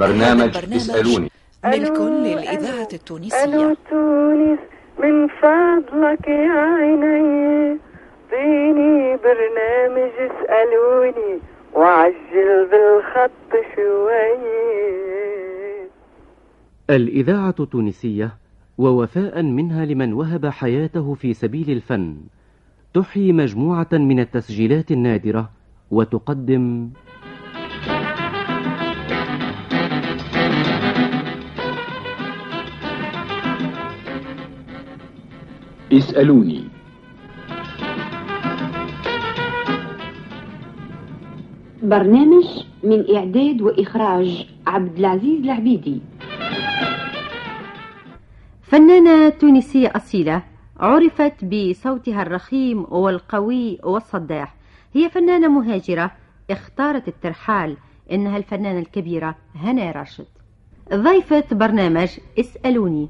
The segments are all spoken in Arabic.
برنامج اسألوني. ملك للإذاعة ألو التونسية. تونس من فضلك يا عيني. طيني برنامج اسألوني وعجل بالخط شوي. الإذاعة التونسية ووفاء منها لمن وهب حياته في سبيل الفن. تحيي مجموعة من التسجيلات النادرة وتقدم اسألوني. برنامج من إعداد وإخراج عبد العزيز العبيدي. فنانة تونسية أصيلة عرفت بصوتها الرخيم والقوي والصداح هي فنانة مهاجرة اختارت الترحال. إنها الفنانة الكبيرة هنا راشد. ضيفة برنامج اسألوني.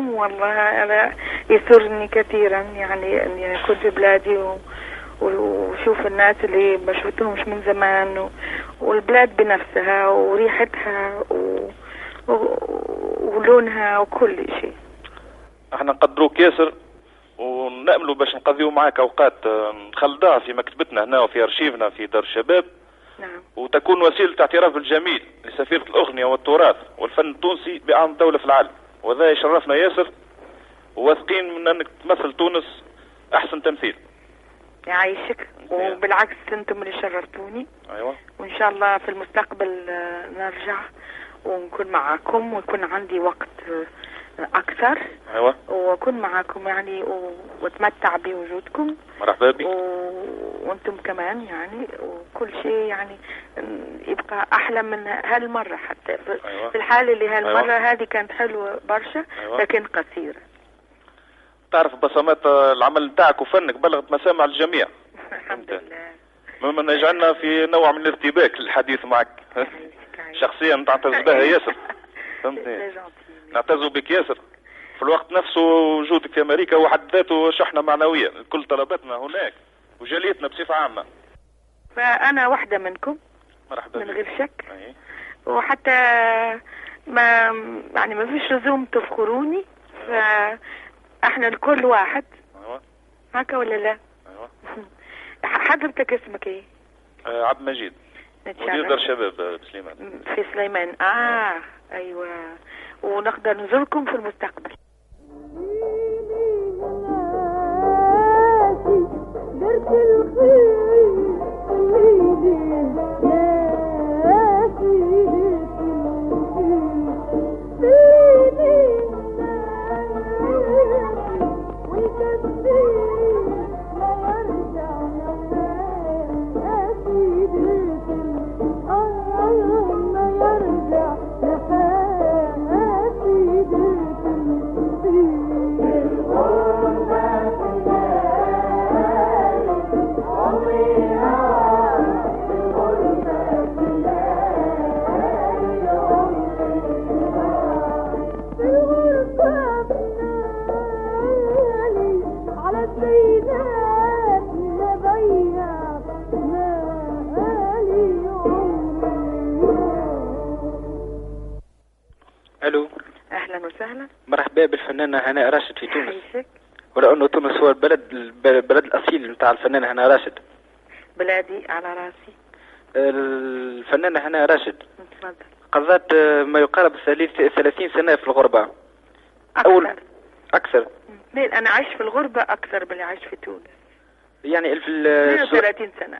خيركم والله أنا يسرني كثيرا يعني أني أكون في بلادي و... وشوف الناس اللي ما شفتهمش من زمان و... والبلاد بنفسها وريحتها و... و... ولونها وكل شيء. إحنا نقدروك ياسر ونأملوا باش نقضيو معاك أوقات آه، نخلدوها في مكتبتنا هنا وفي أرشيفنا في دار الشباب. نعم. وتكون وسيلة اعتراف الجميل لسفيرة الأغنية والتراث والفن التونسي بأعظم دولة في العالم. وهذا يشرفنا ياسر. وواثقين من أنك تمثل تونس أحسن تمثيل. يعيشك. وبالعكس أنتم اللي شرفتوني. أيوة. وإن شاء الله في المستقبل آه، نرجع ونكون معاكم ويكون عندي وقت أكثر. أيوة. وأكون معاكم يعني و... وأتمتع بوجودكم. مرحبا بك. و... وأنتم كمان يعني. وكل شيء يعني يبقى أحلى من هالمرة حتى. في أيوة. في الحالة اللي هالمرة أيوة. هذه كانت حلوة برشا أيوة. لكن قصيرة. تعرف بصمات العمل نتاعك وفنك بلغت مسامع الجميع. الحمد لله. مما يجعلنا في نوع من الارتباك للحديث معك. شخصيا نعتز بها ياسر. فهمتني؟ نعتز بك ياسر. في الوقت نفسه وجودك في أمريكا هو حد ذاته شحنة معنوية. كل طلباتنا هناك وجاليتنا بصفة عامة. فأنا واحدة منكم. مرحبا من. غير شك. أي. وحتى ما يعني ما فيش لزوم تفخروني فاحنا الكل واحد. أيوه. هكا ولا لا؟ أيوه. حضرتك اسمك إيه؟ آه، عبد المجيد. مدير دار شباب آه، بسليمان. في سليمان. آه أيوه. ونقدر نزوركم في المستقبل. درت الخير البلد الأصيل نتاع الفنانة هناء راشد. بلادي على راسي. الفنانة هناء راشد. تفضل. قضت ما يقارب الثلاث- 30 سنة في الغربة. أكثر. أول أكثر. ليه أنا عشت في الغربة أكثر من اللي عشت في تونس. يعني في السؤال 32 سنة.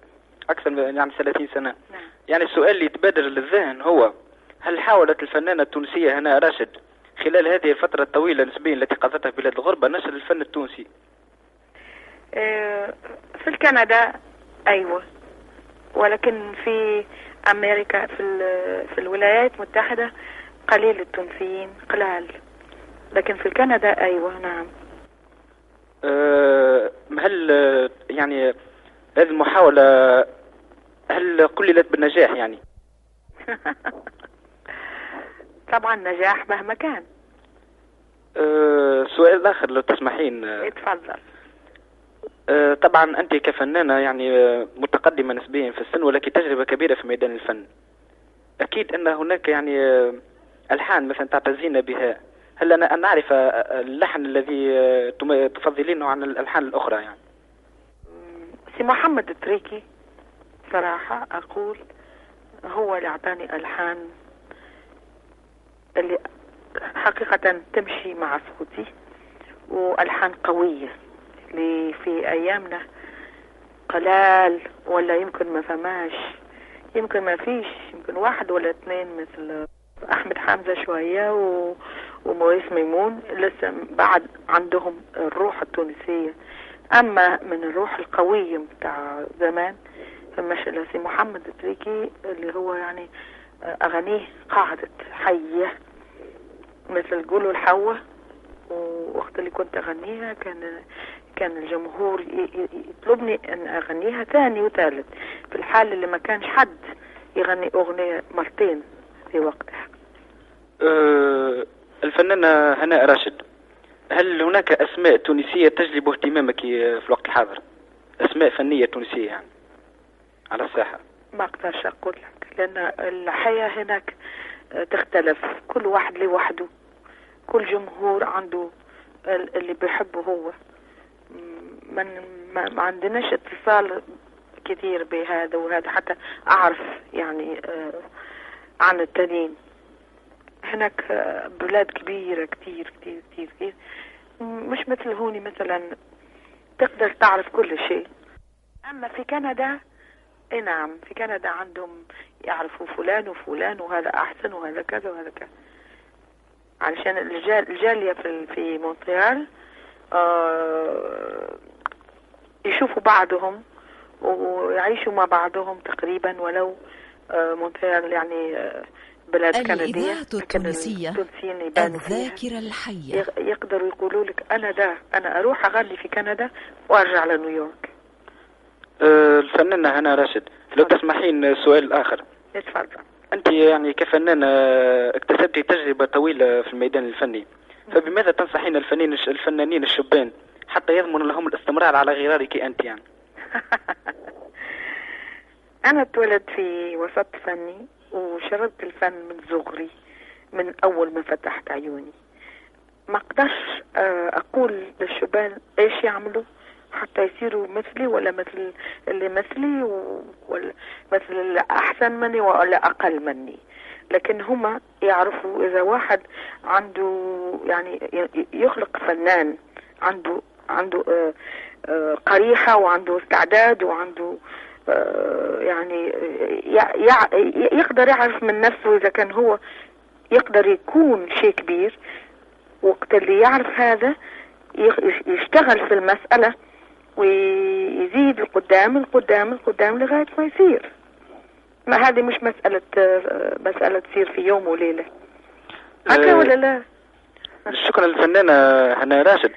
أكثر من يعني 30 سنة. نعم. يعني السؤال اللي يتبادر للذهن هو هل حاولت الفنانة التونسية هناء راشد خلال هذه الفترة الطويلة نسبيا التي قضتها في بلاد الغربة نشر الفن التونسي؟ آه، في كندا أيوة. ولكن في أمريكا في في الولايات المتحدة قليل التونسيين قلال. لكن في كندا أيوة نعم. أه، هل يعني هذه المحاولة هل قللت بالنجاح يعني؟ طبعا نجاح مهما كان. أه، سؤال آخر لو تسمحين. اتفضل. طبعا أنت كفنانة يعني أه، متقدمة نسبيا في السن ولك تجربة كبيرة في ميدان الفن. أكيد أن هناك يعني أه، ألحان مثلا تعتزين بها. هل أنا أعرف أه، اللحن الذي تفضلينه عن الألحان الأخرى يعني؟ سي محمد التريكي صراحة أقول هو اللي أعطاني ألحان اللي حقيقة تمشي مع صوتي وألحان قوية. اللي في أيامنا قلال ولا يمكن ما فماش. يمكن ما فيش يمكن واحد ولا اثنين مثل أحمد حمزة شوية و... ومويس ميمون لسه بعد عندهم الروح التونسية. أما من الروح القوية بتاع زمان فماش إلا سي محمد التريكي اللي هو يعني أغانيه قاعدة حية. مثل قولوا الحوة ووقت اللي كنت أغنيها كان كان الجمهور يطلبني أن أغنيها ثاني وثالث. في الحال اللي ما كانش حد يغني أغنية مرتين في وقتها. أه، الفنانة هناء راشد هل هناك أسماء تونسية تجلب اهتمامك في الوقت الحاضر؟ أسماء فنية تونسية يعني على الساحة ما أقدرش أقول لك لأن الحياة هناك تختلف كل واحد لوحده كل جمهور عنده ال- اللي بيحبه هو. من ما, عندناش اتصال كثير بهذا وهذا حتى أعرف يعني آه، عن التانيين. هناك آه، بلاد كبيرة كتير كتير كتير م- مش مثل هوني مثلا تقدر تعرف كل شيء. أما في كندا إي نعم في كندا عندهم يعرفوا فلان وفلان وهذا أحسن وهذا كذا وهذا كذا. علشان الجال الجالية في في مونتريال آه يشوفوا بعضهم ويعيشوا مع بعضهم تقريبا ولو آه مونتريال يعني آه بلاد كندية التونسية الذاكرة الحية. يق- يقدروا يقولوا لك أنا ده أنا أروح أغني في كندا وأرجع لنيويورك أه، الفنانة هناء راشد لو تسمحين سؤال آخر. اتفضل. أنت يعني كفنانة اكتسبت تجربة طويلة في الميدان الفني فبماذا تنصحين الفنانين الفنانين الشبان؟ حتى يضمن لهم الاستمرار على غرارك أنت يعني. أنا اتولد في وسط فني وشربت الفن من صغري من أول ما فتحت عيوني. ما أقدرش آه، أقول للشبان إيش يعملوا حتى يصيروا مثلي ولا مثل اللي مثلي ولا مثل أحسن مني ولا أقل مني. لكن هما يعرفوا إذا واحد عنده يعني يخلق فنان عنده عنده آه، آه، قريحة وعنده استعداد وعنده آه، يعني يع- يع- يقدر يعرف من نفسه إذا كان هو يقدر يكون شيء كبير. وقت اللي يعرف هذا يشتغل في المسألة ويزيد لقدام لقدام لقدام لغاية ما يصير. ما هذه مش مسألة مسألة تصير في يوم وليلة. هكا ولا لا؟ شكرا للفنانة هناء راشد.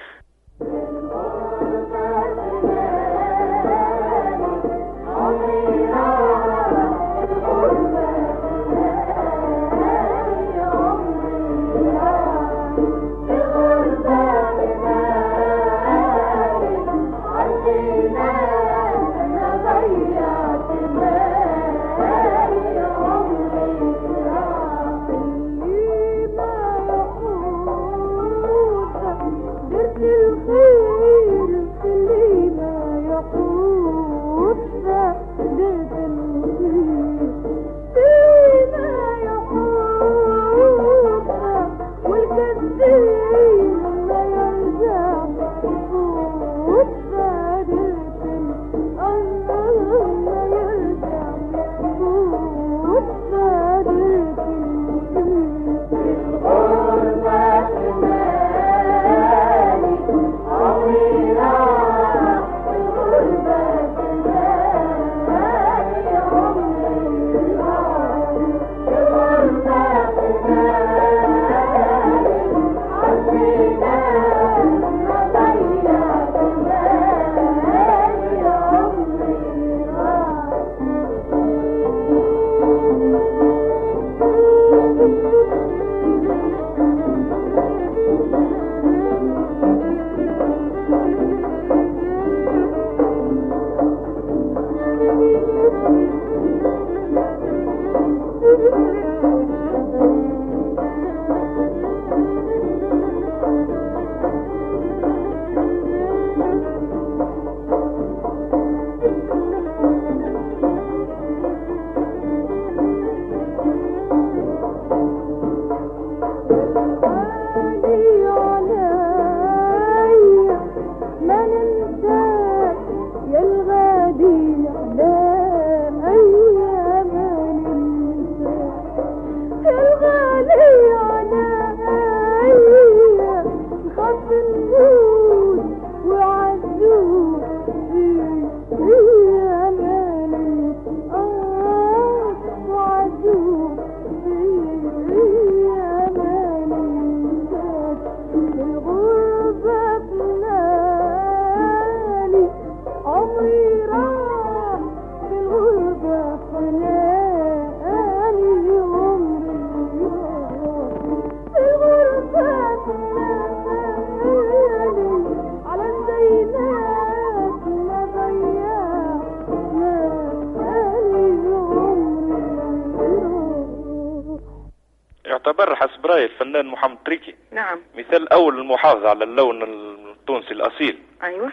يعتبر حسب رأي الفنان محمد تريكي. نعم. مثال أول المحافظة على اللون التونسي الأصيل. أيوه.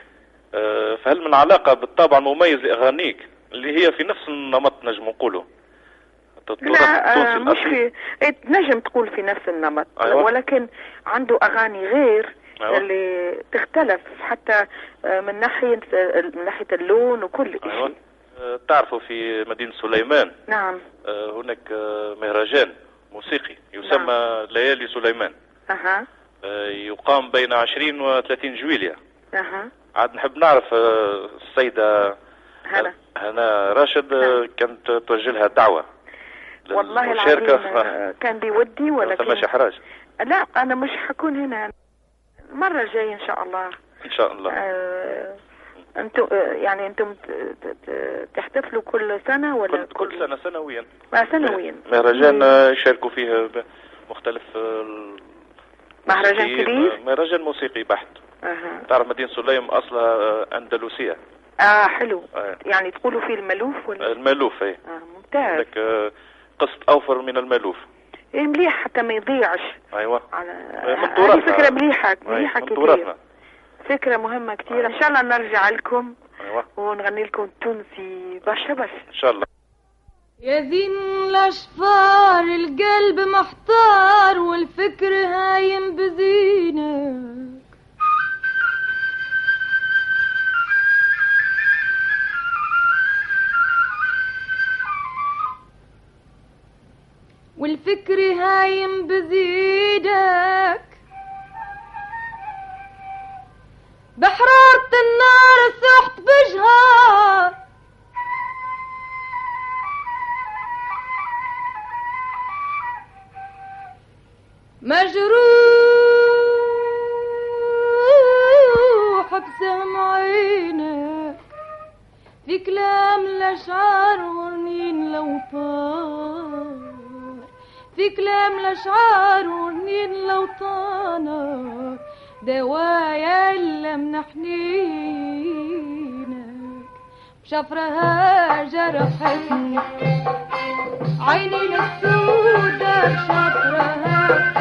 آه، فهل من علاقة بالطابع المميز لأغانيك اللي هي في نفس النمط نجم نقوله؟ لا آه مش في إيه، تنجم تقول في نفس النمط أيوة. ولكن عنده أغاني غير أيوة. اللي تختلف حتى آه، من ناحية من ناحية اللون وكل شيء أيوة. آه، تعرفوا في مدينة سليمان. نعم. آه، هناك آه، مهرجان. موسيقي يسمى نعم. ليالي سليمان. آه، يقام بين 20 و 30 جويليا أها. عاد نحب نعرف آه، السيدة هلا. هنا راشد آه، نعم. كانت توجه لها دعوه والله العظيم آه، كان بودي ولكن فماش احراج لا أنا مش حكون هنا. المره الجايه إن شاء الله. إن شاء الله. آه أنتم آه، يعني أنتم تحتفلوا كل سنة ولا كل, كل سنة سنويا. آه، سنويا. مهرجان آه، يشاركوا فيه مختلف آه، مهرجان كبير؟ مهرجان موسيقي بحت. أها. تعرف مدينة سليم أصلها آه، أندلسية. آه حلو. آه. يعني تقولوا في الملوف ولا؟ المألوف اي آه ممتاز. عندك آه، قسط أوفر من المألوف. إيه مليح حتى ما يضيعش. أيوه. على من هذه تراثنا. فكرة مليحة أي، مليحة من كثير تراثنا فكرة مهمة كثير إن شاء الله نرجع لكم أيوه. ونغني لكم تونسي برشا برشا. إن شاء الله. يا ذين الأشفار القلب محتار والفكر هايم بزينك. والفكر هايم بزيدك بحرارة النار سحت بجهار. مجروح بسهم عينك في كلام الأشعار ورنين لو طار. في كلام الأشعار ورنين لو طار دوايا اللي منحنينك بشفرها جرحتني عيني السودة بشفرها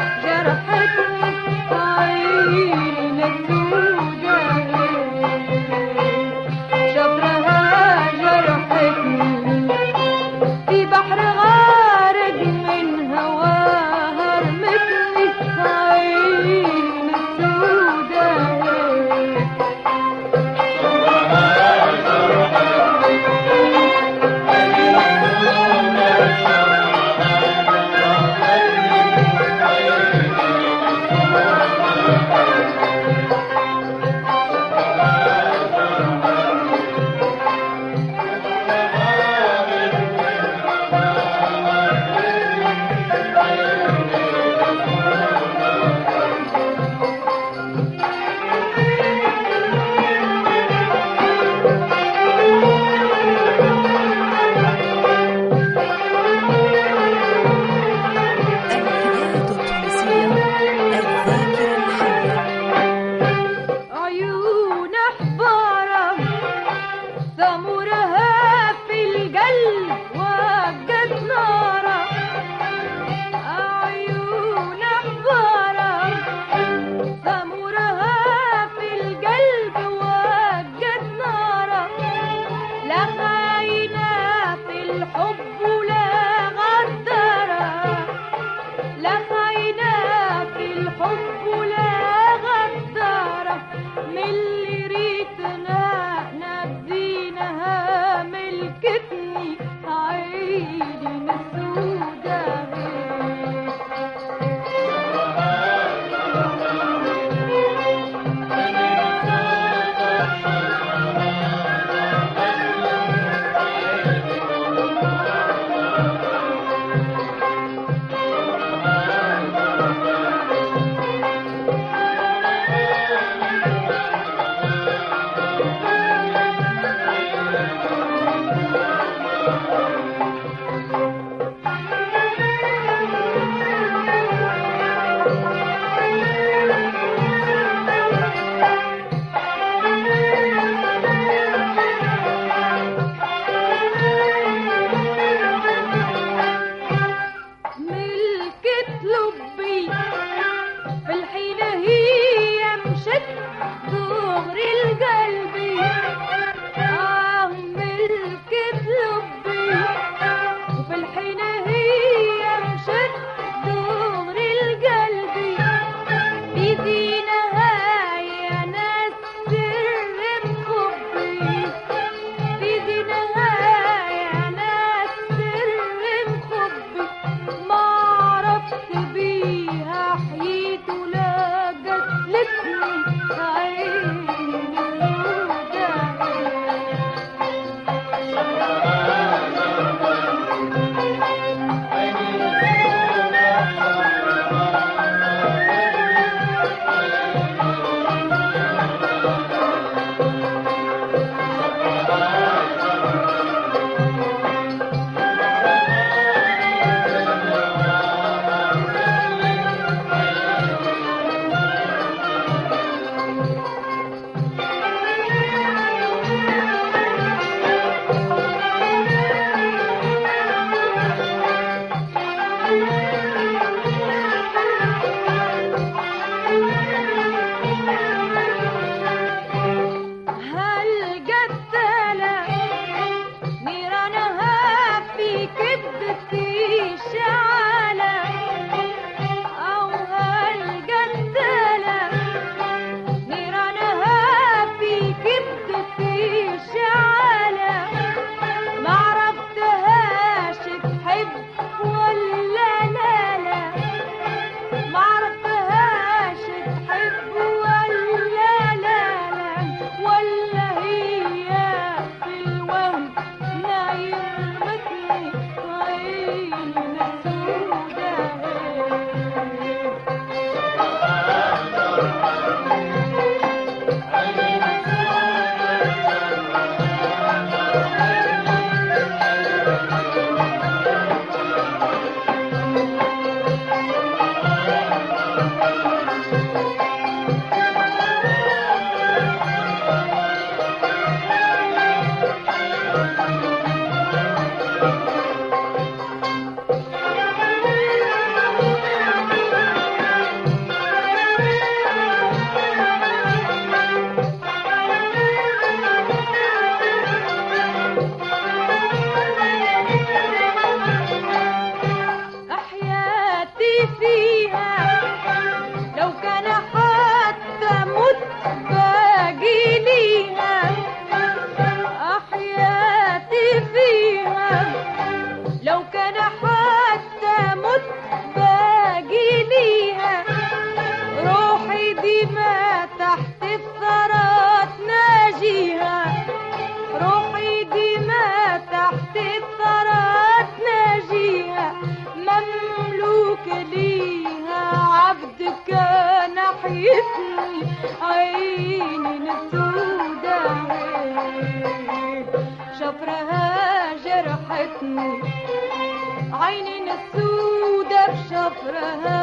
عيني السودة بشفرها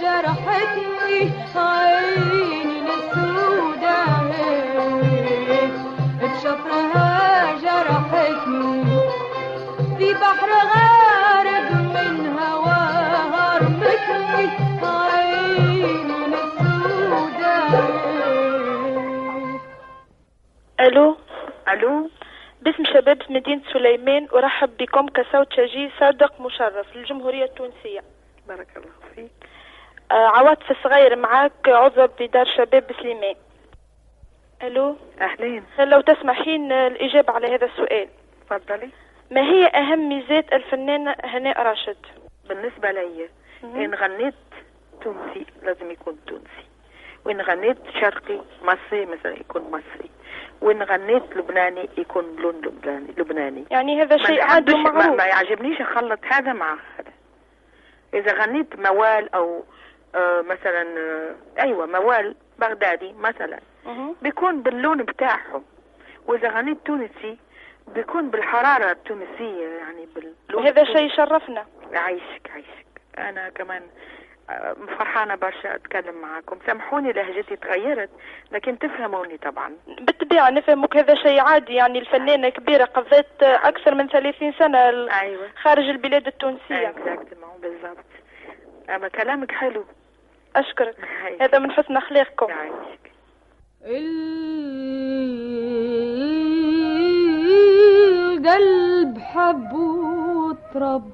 جرحتني عيني. شباب مدينة سليمان أرحب بكم كصوت شجي صادق مشرف للجمهورية التونسية. بارك الله فيك. آه عواطف صغير معاك عضو بدار شباب سليمان. ألو؟ أهلين. لو تسمحين الإجابة على هذا السؤال. تفضلي. ما هي أهم ميزات الفنانة هناء راشد؟ بالنسبة لي. إن غنيت تونسي لازم يكون تونسي. وإن غنيت شرقي مصري مثلا يكون مصري. وإن غنيت لبناني يكون لون لبناني لبناني. يعني هذا شيء عادي ما, ما يعجبنيش أخلط هذا مع هذا. إذا غنيت موال أو آه مثلا آه أيوة موال بغدادي مثلا. بيكون باللون بتاعهم. وإذا غنيت تونسي بيكون بالحرارة التونسية يعني باللون وهذا التونسي. شيء يشرفنا يعيشك يعيشك أنا كمان فرحانة برشا أتكلم معاكم. سامحوني لهجتي تغيرت لكن تفهموني طبعا. بالطبيعة نفهمك هذا شيء عادي يعني الفنانة كبيرة قضيت أكثر من 30 سنة ال- أيوه. خارج البلاد التونسية. اكزاكتومون بالضبط. أما كلامك حلو. أشكرك. يعيشك. هذا من حسن أخلاقكم. يعيشك. القلب حب وترب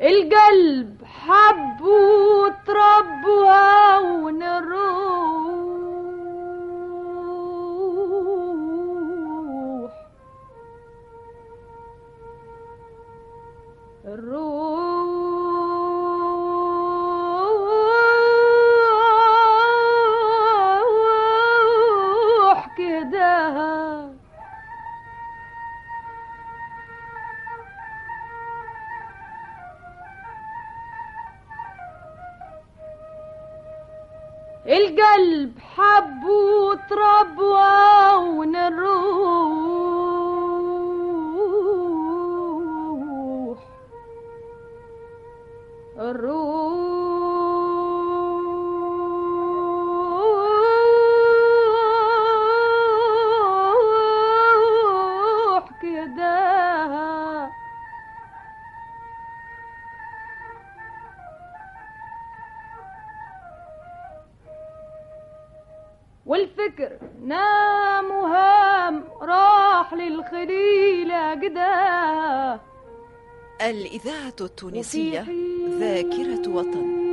القلب حب وترب وهون الروح الروح كده. القلب حب وترب وهون الروح الروح الإذاعة التونسية ذاكرة وطن.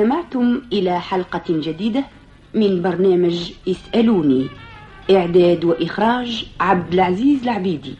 استمعتم إلى حلقة جديدة من برنامج اسألوني إعداد وإخراج عبد العزيز العبيدي.